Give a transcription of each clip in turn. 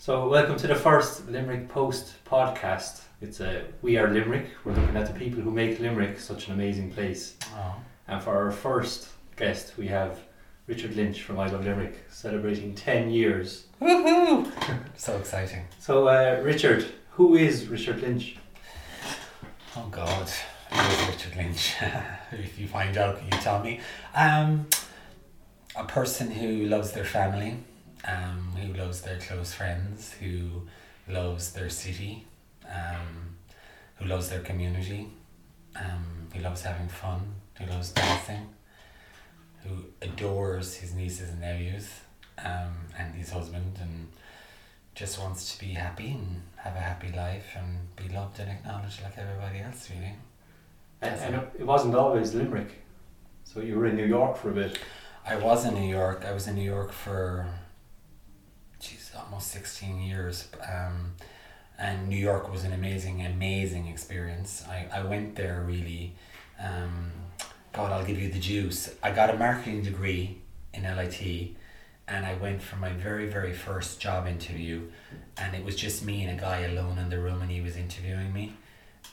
So, welcome to the first Limerick Post podcast. It's a We Are Limerick. We're looking at the people who make Limerick such an amazing place. Oh. And for our first guest, we have Richard Lynch from I Love Limerick, celebrating 10 years. Woohoo! so exciting. So, uh, Richard, who is Richard Lynch? Oh God, who is Richard Lynch? if you find out, can you tell me? Um, a person who loves their family, um, who loves their close friends, who loves their city, um, who loves their community, um, who loves having fun, who loves dancing, who adores his nieces and nephews, um, and his husband, and just wants to be happy and have a happy life and be loved and acknowledged like everybody else, really. And, and it wasn't always Limerick. So, you were in New York for a bit. I was in New York. I was in New York for, almost 16 years. Um, and New York was an amazing, amazing experience. I, I went there really, um, God, I'll give you the juice. I got a marketing degree in LIT and I went for my very, very first job interview and it was just me and a guy alone in the room and he was interviewing me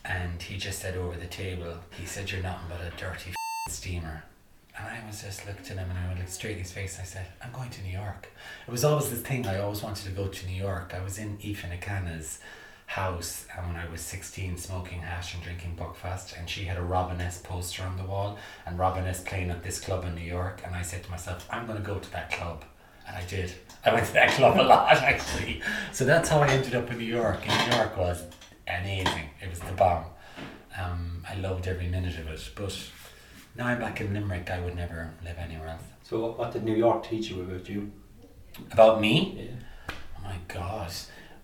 and he just said over the table, he said, you're nothing but a dirty steamer. And I was just looked at him and I looked straight in his face and I said, I'm going to New York. It was always this thing, I always wanted to go to New York. I was in Aoife Nakana's house and when I was 16 smoking hash and drinking Buckfast and she had a Robin S poster on the wall and Robin S playing at this club in New York and I said to myself, I'm going to go to that club. And I did. I went to that club a lot actually. So that's how I ended up in New York. And New York was amazing. It was the bomb. Um, I loved every minute of it. But now I'm back in Limerick, I would never live anywhere else. So, what did New York teach you about you? About me? Yeah. Oh my God.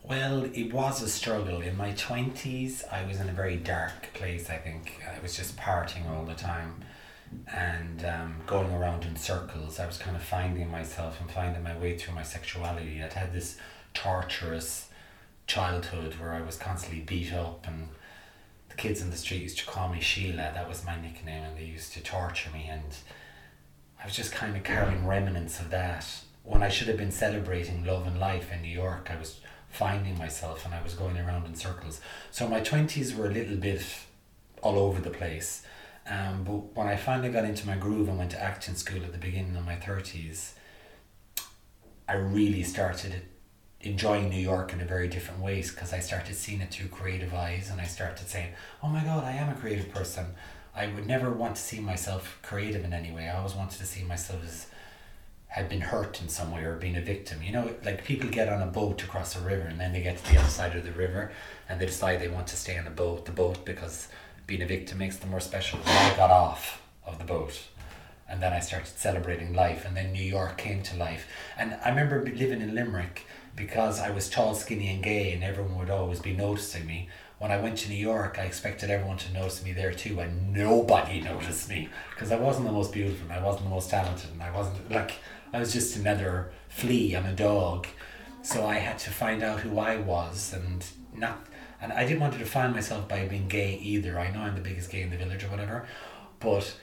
Well, it was a struggle. In my 20s, I was in a very dark place, I think. I was just partying all the time and um, going around in circles. I was kind of finding myself and finding my way through my sexuality. I'd had this torturous childhood where I was constantly beat up and the kids in the street used to call me Sheila. That was my nickname and they used to torture me and I was just kind of carrying remnants of that. When I should have been celebrating love and life in New York, I was finding myself and I was going around in circles. So my 20s were a little bit all over the place. Um, but when I finally got into my groove and went to acting school at the beginning of my 30s, I really started enjoying New York in a very different ways because I started seeing it through creative eyes and I started saying, oh my God, I am a creative person. I would never want to see myself creative in any way. I always wanted to see myself as had been hurt in some way or being a victim. You know, like people get on a boat across a river and then they get to the other side of the river and they decide they want to stay on the boat, the boat because being a victim makes them more special. So I got off of the boat and then I started celebrating life and then New York came to life. And I remember living in Limerick because I was tall, skinny and gay and everyone would always be noticing me. When I went to New York, I expected everyone to notice me there too and nobody noticed me because I wasn't the most beautiful and I wasn't the most talented and I wasn't like I was just another flea on a dog. So I had to find out who I was and not and I didn't want to define myself by being gay either. I know I'm the biggest gay in the village or whatever, but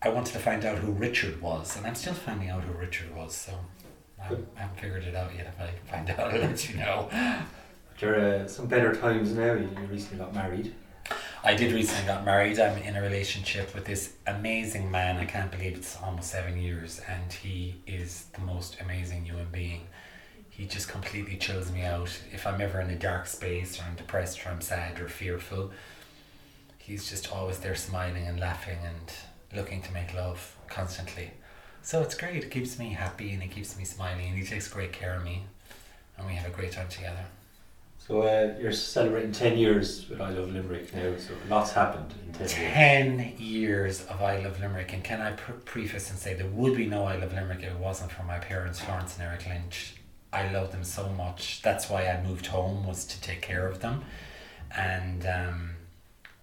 I wanted to find out who Richard was, and I'm still finding out who Richard was. So I haven't figured it out yet. If I can find out, I'll let you know. There are uh, some better times now. You recently got married. I did recently got married. I'm in a relationship with this amazing man. I can't believe it's almost seven years, and he is the most amazing human being. He just completely chills me out. If I'm ever in a dark space, or I'm depressed, or I'm sad, or fearful, he's just always there smiling and laughing and looking to make love constantly. So it's great. It keeps me happy and it keeps me smiling, and he takes great care of me, and we have a great time together. So uh, you're celebrating 10 years with I Love Limerick now, so lots happened in 10 years. 10 years of I Love Limerick, and can I pre- preface and say there would be no I Love Limerick if it wasn't for my parents, Florence and Eric Lynch. I love them so much. That's why I moved home was to take care of them, and um,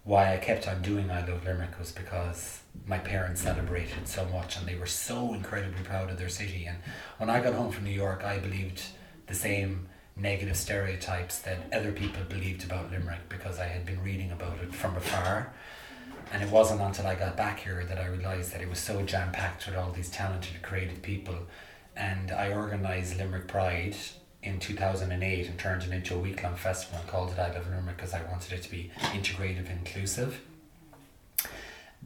why I kept on doing I Love Limerick was because my parents celebrated so much and they were so incredibly proud of their city. And when I got home from New York, I believed the same negative stereotypes that other people believed about Limerick because I had been reading about it from afar. And it wasn't until I got back here that I realised that it was so jam packed with all these talented, creative people. And I organised Limerick Pride in 2008 and turned it into a week long festival and called it I Love Limerick because I wanted it to be integrative, inclusive.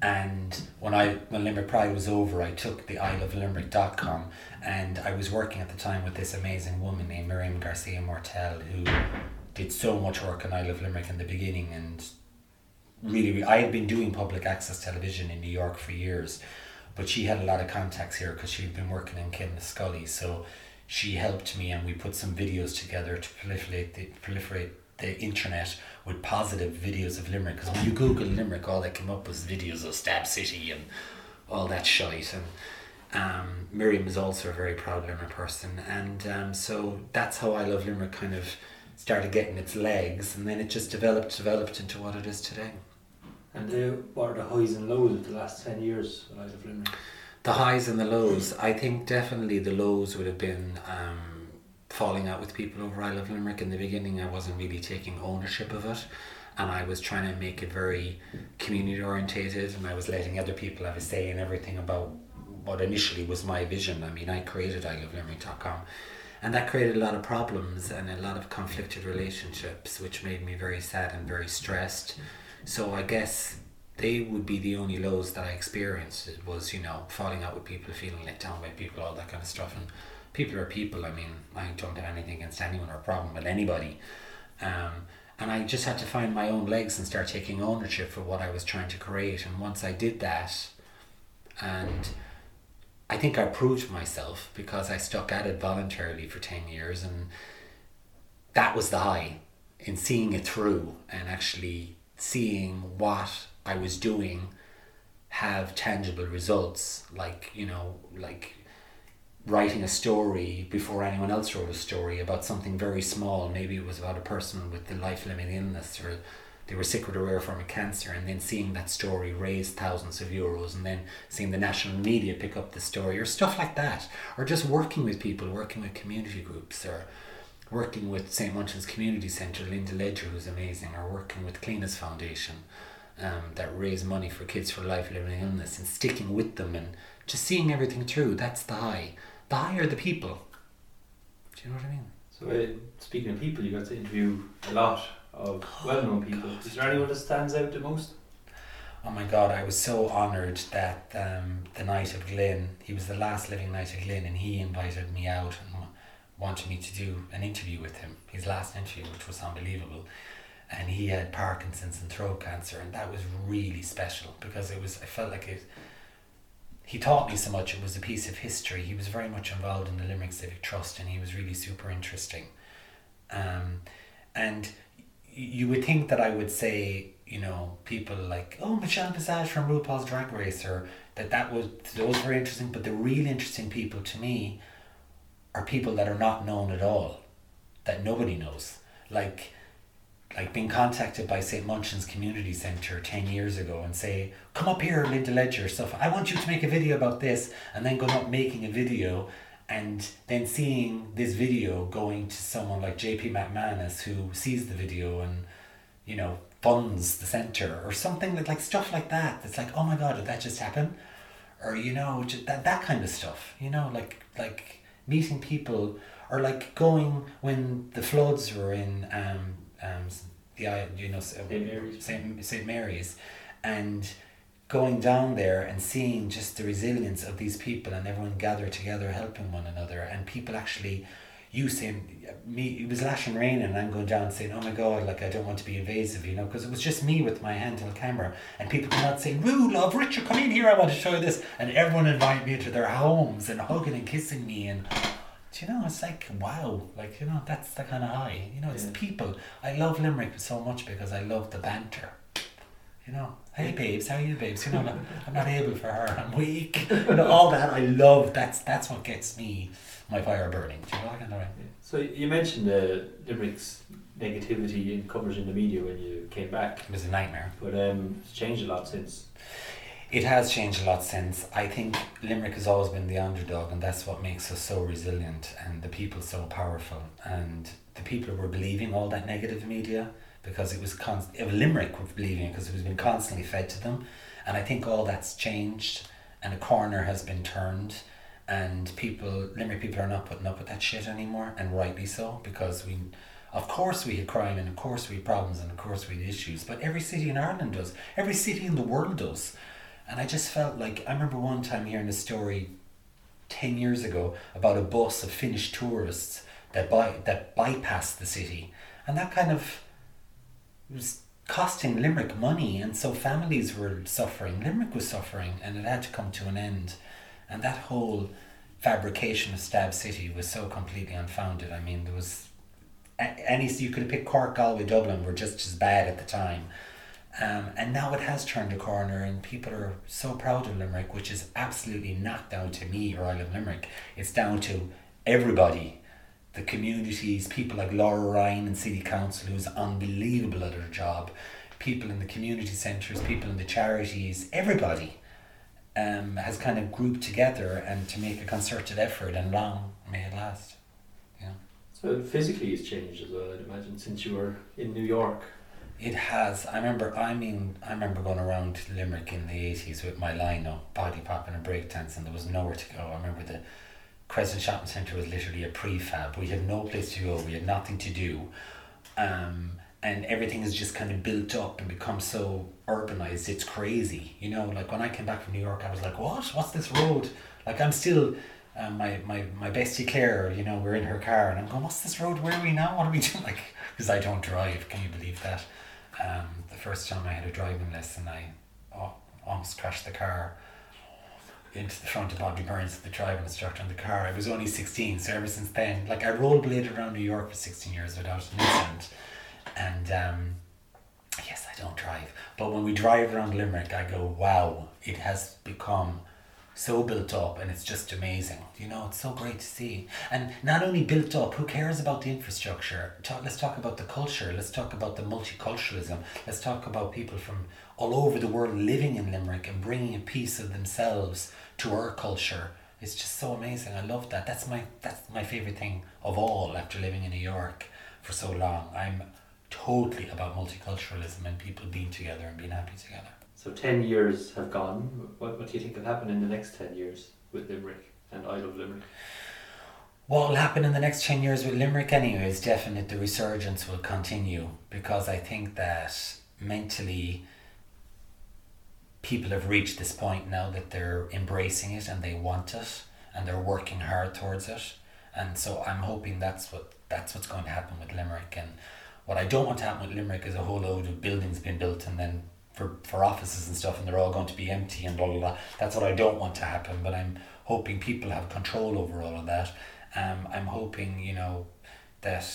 And when I when Limerick Pride was over, I took the ilovelimerick.com and I was working at the time with this amazing woman named Miriam Garcia Mortel who did so much work on I Love Limerick in the beginning and really I had been doing public access television in New York for years, but she had a lot of contacts here because she'd been working in Scully. So she helped me and we put some videos together to proliferate the proliferate the internet with positive videos of Limerick because when you Google Limerick all that came up was videos of Stab City and all that shite and um, Miriam is also a very proud Limerick person and um, so that's how I Love Limerick kind of started getting its legs and then it just developed developed into what it is today. And uh, what are the highs and lows of the last 10 years of Limerick? The highs and the lows. I think definitely the lows would have been um, falling out with people over I Love Limerick. In the beginning, I wasn't really taking ownership of it. And I was trying to make it very community orientated, and I was letting other people have a say in everything about what initially was my vision. I mean, I created ilovelimerick.com, and that created a lot of problems and a lot of conflicted relationships, which made me very sad and very stressed. So I guess they would be the only lows that I experienced. It was, you know, falling out with people, feeling let down by people, all that kind of stuff. And people are people. I mean, I don't have anything against anyone or a problem with anybody. Um, and I just had to find my own legs and start taking ownership for what I was trying to create. And once I did that, and I think I proved myself because I stuck at it voluntarily for 10 years. And that was the high in seeing it through and actually seeing what I was doing have tangible results. Like, you know, like writing a story before anyone else wrote a story about something very small. Maybe it was about a person with the life limiting illness or they were sick with a rare form of cancer and then seeing that story raise thousands of euros and then seeing the national media pick up the story or stuff like that. Or just working with people, working with community groups or working with St. Munchin's Community Centre, Linda Ledger who's amazing, or working with Cliona's Foundation um, that raise money for kids for life limiting illness and sticking with them and just seeing everything through. That's the high the high are the people. Do you know what I mean? So, uh, speaking of people, you got to interview a lot of well-known people. God. Is there anyone that stands out the most? Oh my God! I was so honoured that um, the Knight of Glin, he was the last living Knight of Glin, and he invited me out and wanted me to do an interview with him. His last interview, which was unbelievable, and he had Parkinson's and throat cancer, and that was really special because it was. I felt like it he taught me so much. It was a piece of history. He was very much involved in the Limerick Civic Trust, and he was really super interesting. Um, and you would think that I would say, you know, people like, oh, Michelle Visage from RuPaul's Drag Race, or that that was those were interesting. But the real interesting people to me are people that are not known at all, that nobody knows. Like like being contacted by St. Munchin's Community Centre 10 years ago and say, come up here, Linda Ledger stuff. I want you to make a video about this. And then going up making a video and then seeing this video going to someone like JP McManus who sees the video and, you know, funds the centre or something that like stuff like that. That's like, oh my God, did that just happen? Or, you know, that, that kind of stuff, you know, like, like meeting people or like going when the floods were in um, um, the you know St. Mary's. St. St. Mary's, and going down there and seeing just the resilience of these people and everyone gathered together helping one another and people actually you saying me it was lashing rain and I'm going down saying oh my god like I don't want to be invasive you know because it was just me with my handheld camera and people come out saying Woo love Richard come in here I want to show you this and everyone invited me into their homes and hugging and kissing me and do you know, it's like, wow, like, you know, that's the kind of high. You know, it's yeah. people. I love Limerick so much because I love the banter. You know, hey babes, how are you, babes? You know, I'm, I'm not able for her, I'm weak. You know, all that I love, that's that's what gets me my fire burning. Do you know kind of way? So you mentioned the Limerick's negativity in coverage in the media when you came back. It was a nightmare. But um, it's changed a lot since. It has changed a lot since. I think Limerick has always been the underdog, and that's what makes us so resilient and the people so powerful. And the people were believing all that negative media because it was const- Limerick were believing it because it was been constantly fed to them. And I think all that's changed, and a corner has been turned. and people Limerick people are not putting up with that shit anymore, and rightly so because we. Of course, we had crime, and of course, we had problems, and of course, we had issues. But every city in Ireland does. Every city in the world does. And I just felt like I remember one time hearing a story 10 years ago about a bus of Finnish tourists that by, that bypassed the city. And that kind of was costing Limerick money and so families were suffering. Limerick was suffering and it had to come to an end. And that whole fabrication of Stab City was so completely unfounded. I mean there was any you could picked Cork Galway Dublin were just as bad at the time um, and now it has turned a corner, and people are so proud of Limerick, which is absolutely not down to me or I Love Limerick. It's down to everybody, the communities, people like Laura Ryan and City Council, who's unbelievable at her job, people in the community centres, people in the charities, everybody um, has kind of grouped together and to make a concerted effort, and long may it last. Yeah. So physically, it's changed as well. I'd imagine since you were in New York. It has. I remember. I mean, I remember going around Limerick in the eighties with my lino, body popping and breakdance, and there was nowhere to go. I remember the Crescent Shopping Centre was literally a prefab. We had no place to go. We had nothing to do, um, and everything is just kind of built up and become so urbanized. It's crazy, you know. Like when I came back from New York, I was like, "What? What's this road?" Like I'm still. Um, my, my, my bestie Claire, you know, we're in her car and I'm going, what's this road? Where are we now? What are we doing? Like, because I don't drive. Can you believe that? Um, the first time I had a driving lesson, I almost crashed the car into the front of Bobby Burns, the driving instructor in the car. I was only 16, so ever since then, like I rollerbladed around New York for 16 years without an incident. And um, yes, I don't drive. But when we drive around Limerick, I go, wow, it has become so built up and it's just amazing. You know, it's so great to see. And not only built up, who cares about the infrastructure? Talk, let's talk about the culture. Let's talk about the multiculturalism. Let's talk about people from all over the world living in Limerick and bringing a piece of themselves to our culture. It's just so amazing. I love that. That's my that's my favorite thing of all after living in New York for so long. I'm totally about multiculturalism and people being together and being happy together. So 10 years have gone. What, what do you think will happen in the next 10 years with Limerick and I Love Limerick? What will happen in the next 10 years with Limerick anyway is definite the resurgence will continue because I think that mentally people have reached this point now that they're embracing it and they want it and they're working hard towards it. And so I'm hoping that's what that's what's going to happen with Limerick and what I don't want to happen with Limerick is a whole load of buildings being built and then for, for offices and stuff and they're all going to be empty and blah blah blah. That's what I don't want to happen, but I'm hoping people have control over all of that. Um, I'm hoping, you know, that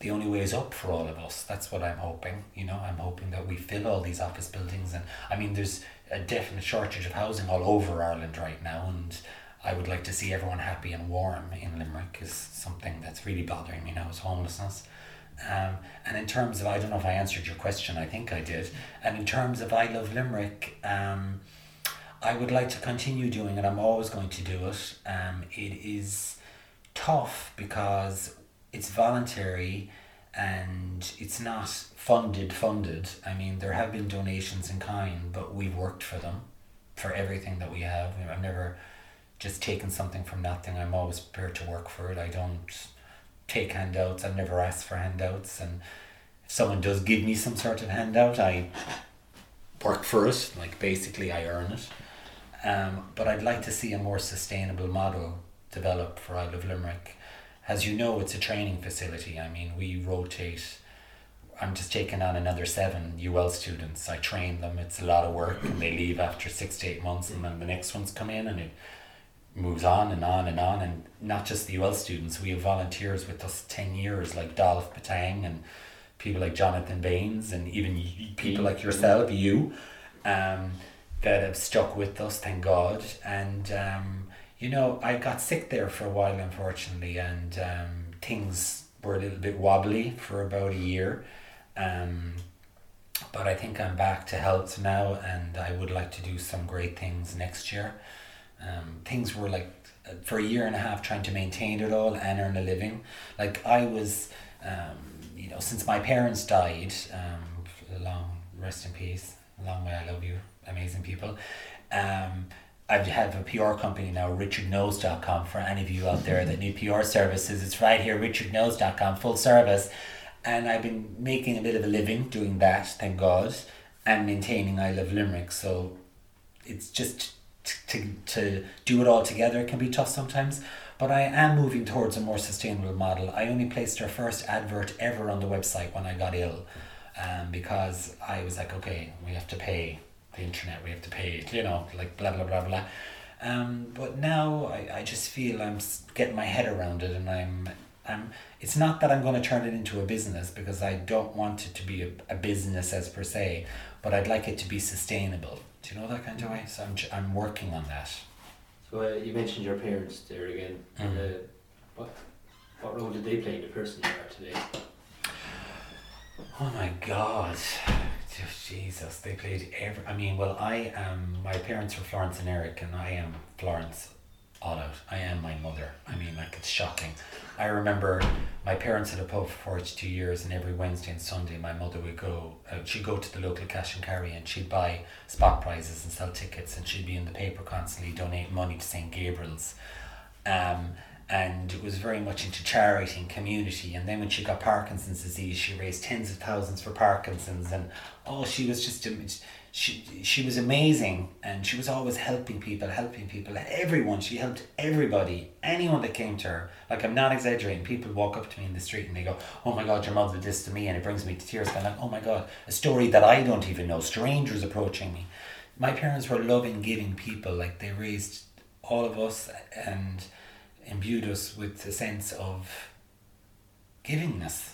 the only way is up for all of us. That's what I'm hoping. You know, I'm hoping that we fill all these office buildings and I mean there's a definite shortage of housing all over Ireland right now and I would like to see everyone happy and warm in Limerick is something that's really bothering me now is homelessness. Um, and in terms of, I don't know if I answered your question, I think I did. And in terms of I Love Limerick, um, I would like to continue doing it. I'm always going to do it. Um, it is tough because it's voluntary and it's not funded funded i mean there have been donations in kind but we've worked for them for everything that we have i've never just taken something from nothing i'm always prepared to work for it i don't take handouts. I've never asked for handouts, and if someone does give me some sort of handout, I work for it. Like basically, I earn it. Um, but I'd like to see a more sustainable model develop for I Love Limerick. As you know, it's a training facility. I mean, we rotate. I'm just taking on another seven UL students. I train them. It's a lot of work, and they leave after six to eight months, and then the next ones come in, and it moves on and on and on. And not just the UL students we have volunteers with us 10 years like Dolph Batang and people like Jonathan Baines and even people like yourself you um, that have stuck with us thank God. And um, you know I got sick there for a while unfortunately and um, things were a little bit wobbly for about a year. Um, but I think I'm back to health now and I would like to do some great things next year um, things were like uh, for a year and a half trying to maintain it all and earn a living. Like I was, um, you know, since my parents died, um, long rest in peace, long way I love you, amazing people. Um, I have a PR company now, richardknows.com, for any of you out there that need PR services. It's right here, richardknows.com, full service. And I've been making a bit of a living doing that, thank God, and maintaining I Love Limerick. So it's just to, to do it all together can be tough sometimes. But I am moving towards a more sustainable model. I only placed our first advert ever on the website when I got ill um, because I was like, okay, we have to pay the internet, we have to pay, you know, like blah, blah, blah, blah. Um, but now I, I just feel I'm getting my head around it and I'm, I'm, it's not that I'm going to turn it into a business because I don't want it to be a, a business as per se, but I'd like it to be sustainable. Do you know that kind of way? So I'm, I'm working on that. So uh, you mentioned your parents there again. Mm. Uh, what, what role did they play in the person you are today? Oh my God. Jesus, they played every. I mean, well, I am. My parents were Florence and Eric, and I am Florence all out. I am my mother. I mean, like, it's shocking. I remember my parents had a pub for 42 years, and every Wednesday and Sunday, my mother would go, uh, she'd go to the local cash and carry, and she'd buy spot prizes and sell tickets, and she'd be in the paper constantly donating money to St. Gabriel's. Um, and was very much into charity and community. And then when she got Parkinson's disease, she raised tens of thousands for Parkinson's, and oh, she was just she she was amazing, and she was always helping people, helping people, everyone. She helped everybody, anyone that came to her. Like I'm not exaggerating. People walk up to me in the street and they go, "Oh my God, your mother did this to me," and it brings me to tears. I'm like, "Oh my God, a story that I don't even know. Strangers approaching me." My parents were loving, giving people. Like they raised all of us and imbued us with a sense of givingness.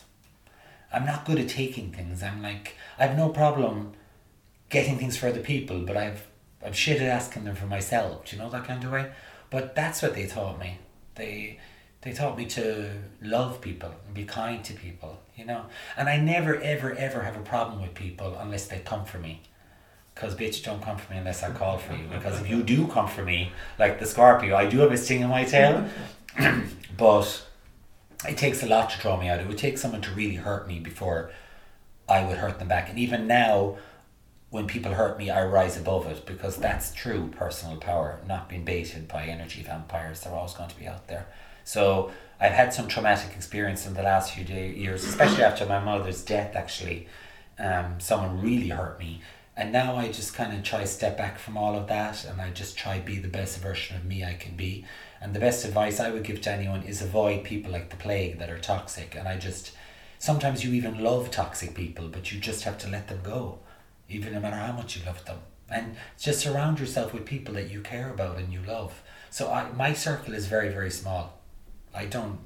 I'm not good at taking things. I'm like I have no problem getting things for other people, but I've I'm shit at asking them for myself. Do you know that kind of way? But that's what they taught me. They they taught me to love people and be kind to people, you know. And I never ever ever have a problem with people unless they come for me. Because bitch, don't come for me unless I call for you. Because if you do come for me, like the Scorpio, I do have a sting in my tail, but it takes a lot to draw me out. It would take someone to really hurt me before I would hurt them back. And even now, when people hurt me, I rise above it because that's true personal power, not being baited by energy vampires. They're always going to be out there. So I've had some traumatic experience in the last few day, years, especially after my mother's death. Actually, um, someone really hurt me, and now I just kind of try step back from all of that and I just try be the best version of me I can be. And the best advice I would give to anyone is avoid people like the plague that are toxic. And I just, sometimes you even love toxic people, but you just have to let them go, even no matter how much you love them. And just surround yourself with people that you care about and you love. So I, my circle is very, very small. I don't,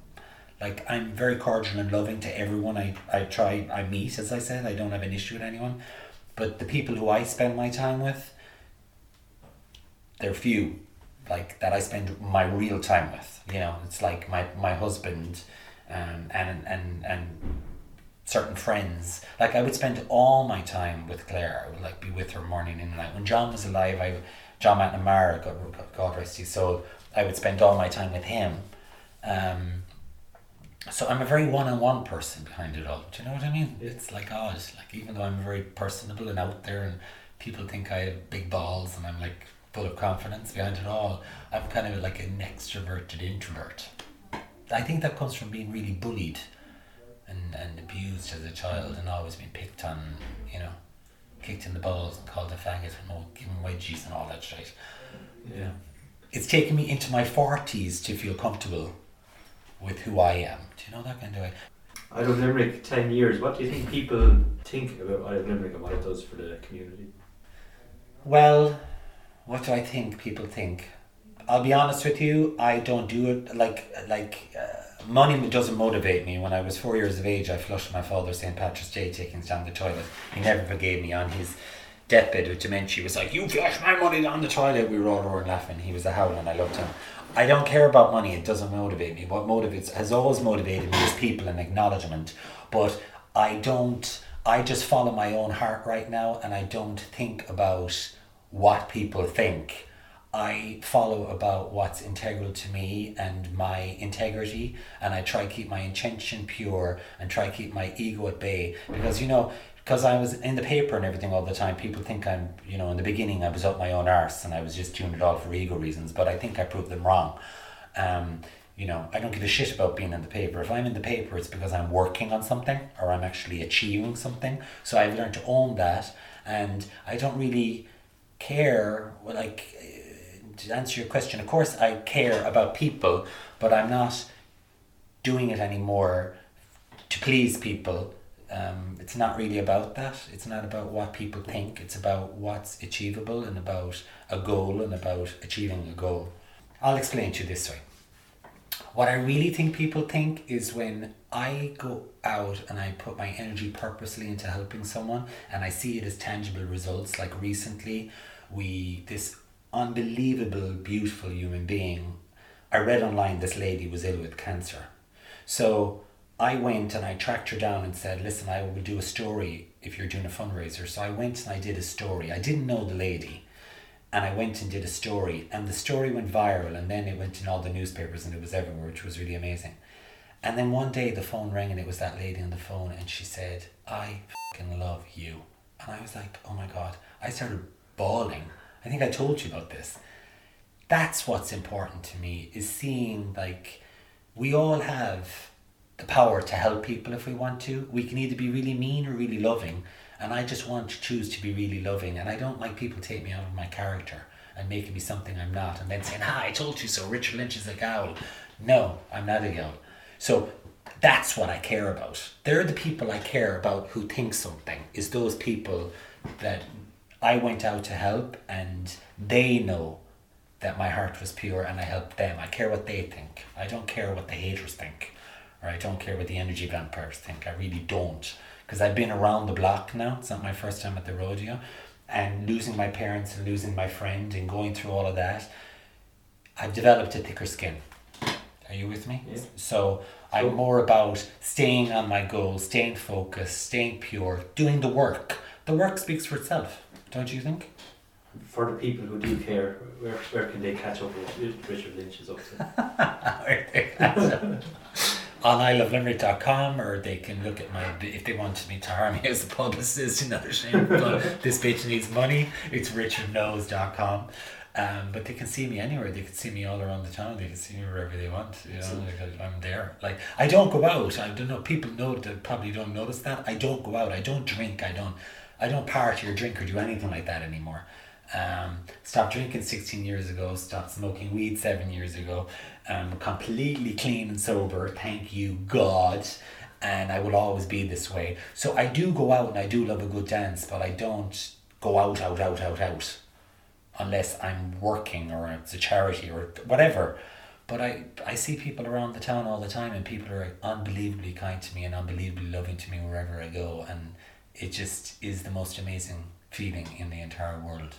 like, I'm very cordial and loving to everyone I, I try, I meet, as I said. I don't have an issue with anyone but the people who I spend my time with, they're few, like that I spend my real time with. You know, it's like my my husband, um, and and and certain friends. Like I would spend all my time with Claire. I would like be with her morning and night. When John was alive, I John McNamara, God, God rest his soul, I would spend all my time with him. Um, so I'm a very one-on-one person behind it all. Do you know what I mean? It's like odd. Like even though I'm very personable and out there, and people think I have big balls and I'm like full of confidence behind it all, I'm kind of like an extroverted introvert. I think that comes from being really bullied and, and abused as a child and always being picked on, you know, kicked in the balls and called a faggot and all, given wedgies and all that shit. Yeah. It's taken me into my 40s to feel comfortable with who I am. Do you know that kind of way? I love Limerick 10 years. What do you think people think about I love Limerick and what it does for the community? Well, what do I think people think? I'll be honest with you, I don't do it like like uh, money doesn't motivate me. When I was four years of age, I flushed my father St. Patrick's Day takings down the toilet. He never forgave me on his deathbed with dementia. He was like, "You flushed my money down the toilet." We were all roaring laughing. He was a howling. I loved him. I don't care about money. It doesn't motivate me. What motivates has always motivated me is people and acknowledgement. But I don't. I just follow my own heart right now, and I don't think about what people think. I follow about what's integral to me and my integrity, and I try to keep my intention pure and try keep my ego at bay. Because you know, because I was in the paper and everything all the time. People think I'm, you know, in the beginning I was up my own arse and I was just doing it all for ego reasons. But I think I proved them wrong. Um, you know, I don't give a shit about being in the paper. If I'm in the paper, it's because I'm working on something or I'm actually achieving something. So I've learned to own that, and I don't really care. What like to answer your question, of course I care about people, but I'm not doing it anymore to please people. Um, it's not really about that. It's not about what people think. It's about what's achievable and about a goal and about achieving a goal. I'll explain to you this way. What I really think people think is when I go out and I put my energy purposely into helping someone and I see it as tangible results. Like recently, we, this unbelievable, beautiful human being, I read online this lady was ill with cancer. So I went and I tracked her down and said, Listen, I will do a story if you're doing a fundraiser. So I went and I did a story. I didn't know the lady and I went and did a story, and the story went viral, and then it went in all the newspapers, and it was everywhere, which was really amazing. And then one day the phone rang, and it was that lady on the phone, and she said, "I fucking love you," and I was like, "Oh my god!" I started bawling. I think I told you about this. That's what's important to me is seeing like we all have the power to help people if we want to. We can either be really mean or really loving, and I just want to choose to be really loving. And I don't like people take me out of my character and making me something I'm not and then saying, ah, I told you so, Richard Lynch is a gal. No, I'm not a gal. So that's what I care about. They're the people I care about who think something, is those people that I went out to help and they know that my heart was pure and I helped them. I care what they think. I don't care what the haters think. Or I don't care what the energy vampires think. I really don't because I've been around the block now. It's not my first time at the rodeo. And losing my parents and losing my friend and going through all of that, I've developed a thicker skin. Are you with me? Yeah. So I'm more about staying on my goals, staying focused, staying pure, doing the work. The work speaks for itself, don't you think? For the people who do care, where, where can they catch up with Richard Lynch is up to? on ilovelimerick.com or they can look at my if they want me to hire me as a publicist another shame but this bitch needs money. It's richardknows.com um, but they can see me anywhere. They can see me all around the town. They can see me wherever they want you know like I'm there. Like I don't go out. I don't know. People know that probably don't notice that. I don't go out. I don't drink. I don't I don't party or drink or do anything like that anymore um, stopped drinking 16 years ago stopped smoking weed 7 years ago um, completely clean and sober, thank you God, and I will always be this way. So I do go out and I do love a good dance, but I don't go out, out, out, out, out, unless I'm working or it's a charity or whatever. But I, I see people around the town all the time, and people are unbelievably kind to me and unbelievably loving to me wherever I go, and it just is the most amazing feeling in the entire world.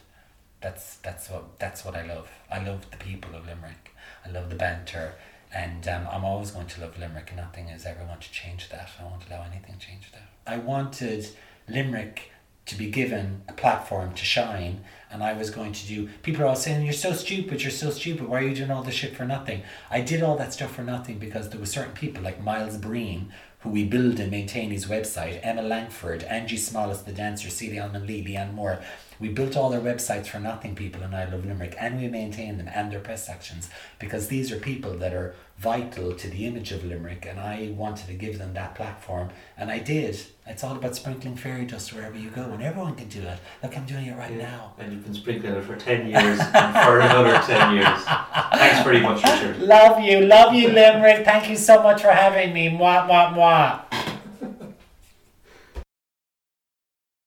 That's that's what that's what I love. I love the people of Limerick. I love the banter, and um, I'm always going to love Limerick. And nothing is ever going to change that. I won't allow anything to change that. I wanted Limerick to be given a platform to shine, and I was going to do. People are all saying, "You're so stupid. You're so stupid. Why are you doing all this shit for nothing?" I did all that stuff for nothing because there were certain people like Myles Breen who we build and maintain his website, Emma Langford, Angie Smalis, the dancer, Celia Holman Lee, Leanne Moore, we built all their websites for nothing, people in I Love Limerick, and we maintain them and their press sections because these are people that are vital to the image of Limerick, and I wanted to give them that platform, and I did. It's all about sprinkling fairy dust wherever you go, and everyone can do it. Look, I'm doing it right yeah. now. And you've been sprinkling it for 10 years and for another 10 years. Thanks very much, Richard. Love you, love you, Limerick. Thank you so much for having me. Mwah, mwah, mwah.